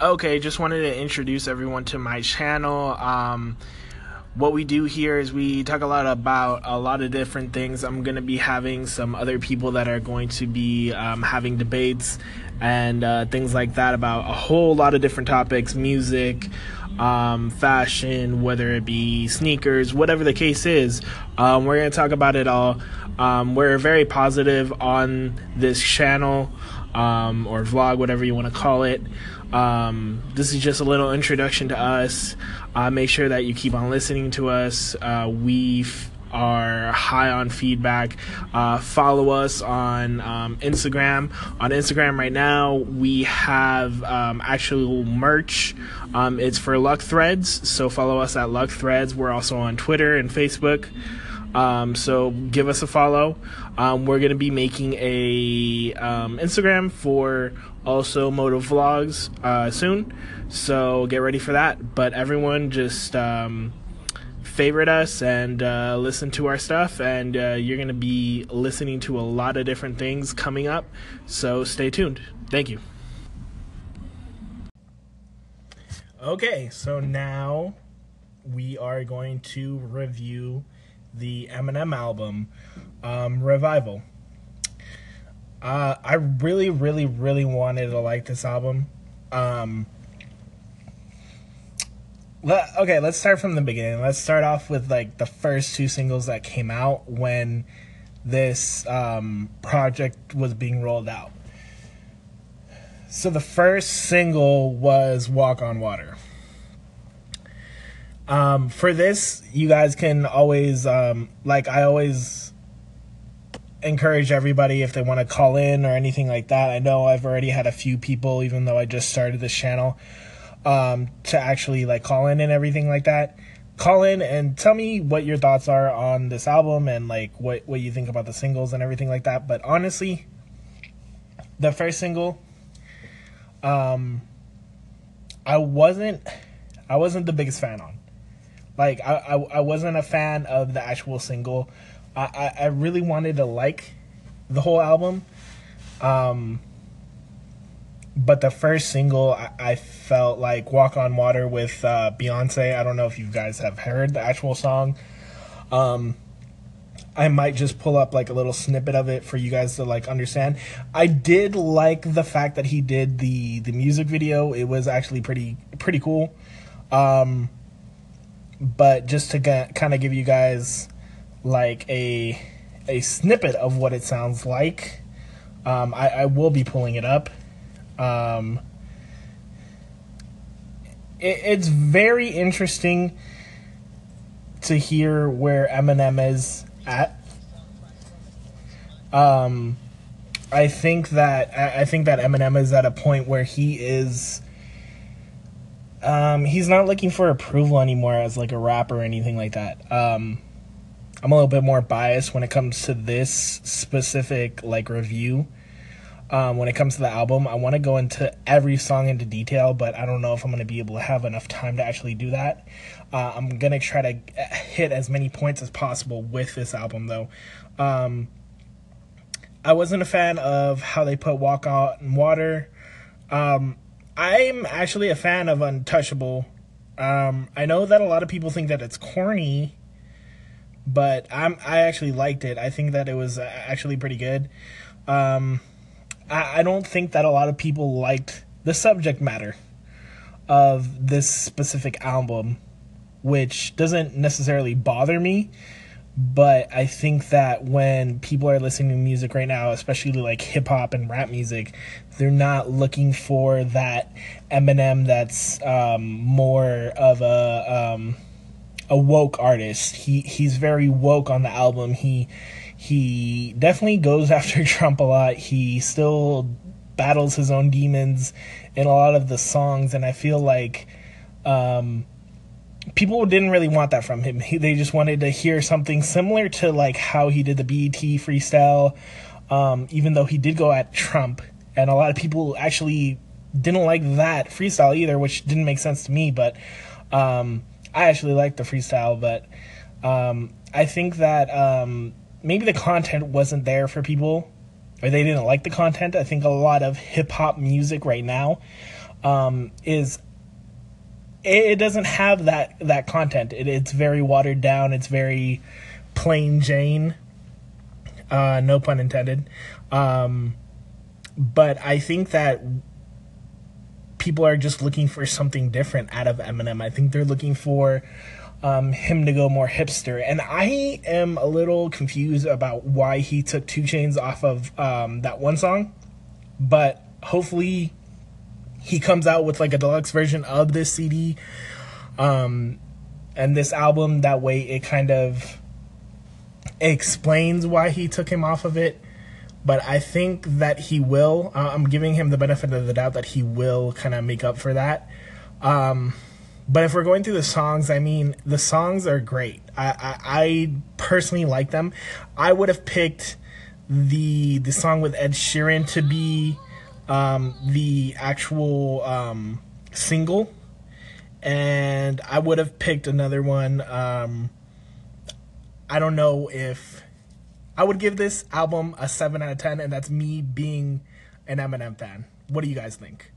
Okay, just wanted to introduce everyone to my channel. Um, what we do here is we talk a lot about a lot of different things. I'm going to be having some other people that are going to be um, having debates and uh, things like that about a whole lot of different topics music, um, fashion, whether it be sneakers, whatever the case is. Um, we're going to talk about it all. Um, we're very positive on this channel um, or vlog, whatever you want to call it. Um, this is just a little introduction to us. Uh, make sure that you keep on listening to us. Uh, we f- are high on feedback. Uh, follow us on um, Instagram. On Instagram right now, we have um, actual merch. Um, it's for Luck Threads, so follow us at Luck Threads. We're also on Twitter and Facebook. Um, so give us a follow. Um, we're gonna be making a um, Instagram for also Moto Vlogs uh, soon. So get ready for that. But everyone, just um, favorite us and uh, listen to our stuff, and uh, you're gonna be listening to a lot of different things coming up. So stay tuned. Thank you. Okay, so now we are going to review the Eminem album, um, Revival. Uh, I really, really, really wanted to like this album. Um, okay, let's start from the beginning. Let's start off with like the first two singles that came out when this um, project was being rolled out. So the first single was Walk on Water. Um, for this, you guys can always, um, like, I always encourage everybody if they want to call in or anything like that. I know I've already had a few people, even though I just started this channel, um, to actually like call in and everything like that. Call in and tell me what your thoughts are on this album and like what what you think about the singles and everything like that. But honestly, the first single, um, I wasn't I wasn't the biggest fan on. Like I, I, I wasn't a fan of the actual single. I, I, I really wanted to like the whole album. Um, but the first single, I, I felt like "Walk on Water" with uh, Beyonce. I don't know if you guys have heard the actual song. Um, I might just pull up like a little snippet of it for you guys to like understand. I did like the fact that he did the the music video. It was actually pretty pretty cool. Um, but just to get, kind of give you guys like a a snippet of what it sounds like, um, I, I, will be pulling it up. Um, it, it's very interesting to hear where Eminem is at. Um, I think that I think that Eminem is at a point where he is um, he's not looking for approval anymore as like a rapper or anything like that. Um, I'm a little bit more biased when it comes to this specific like review. Um, when it comes to the album, I want to go into every song into detail, but I don't know if I'm going to be able to have enough time to actually do that. Uh, I'm going to try to hit as many points as possible with this album, though. Um, I wasn't a fan of how they put Walk on Water. Um, I'm actually a fan of Untouchable. Um, I know that a lot of people think that it's corny, but I'm I actually liked it. I think that it was uh, actually pretty good. Um, I, I don't think that a lot of people liked the subject matter of this specific album, which doesn't necessarily bother me but I think that when people are listening to music right now, especially like hip hop and rap music, they're not looking for that Eminem that's um, more of a um, a woke artist. He he's very woke on the album. He he definitely goes after Trump a lot. He still battles his own demons in a lot of the songs, and I feel like. Um, people didn't really want that from him. He, they just wanted to hear something similar to like how he did the BET freestyle. Um, even though he did go at Trump, and a lot of people actually didn't like that freestyle either, which didn't make sense to me. But um, I actually liked the freestyle, but um, I think that um, maybe the content wasn't there for people or they didn't like the content. I think a lot of hip hop music right now um, is it, doesn't have that that content. It, it's very watered down. It's very plain Jane. Uh, no pun intended. Um, but I think that people are just looking for something different out of Eminem. I think they're looking for um, him to go more hipster. And I am a little confused about why he took 2 Chainz off of um, that one song. But hopefully he comes out with like a deluxe version of this CD um, and this album. That way it kind of explains why he took him off of it. But I think that he will. Uh, I'm giving him the benefit of the doubt that he will kind of make up for that. Um, but if we're going through the songs, I mean, the songs are great. I, I, I personally like them. I would have picked the the song with Ed Sheeran to be um, the actual um, single, and I would have picked another one. Um, I don't know if I would give this album a seven out of ten, and that's me being an Eminem fan. What do you guys think?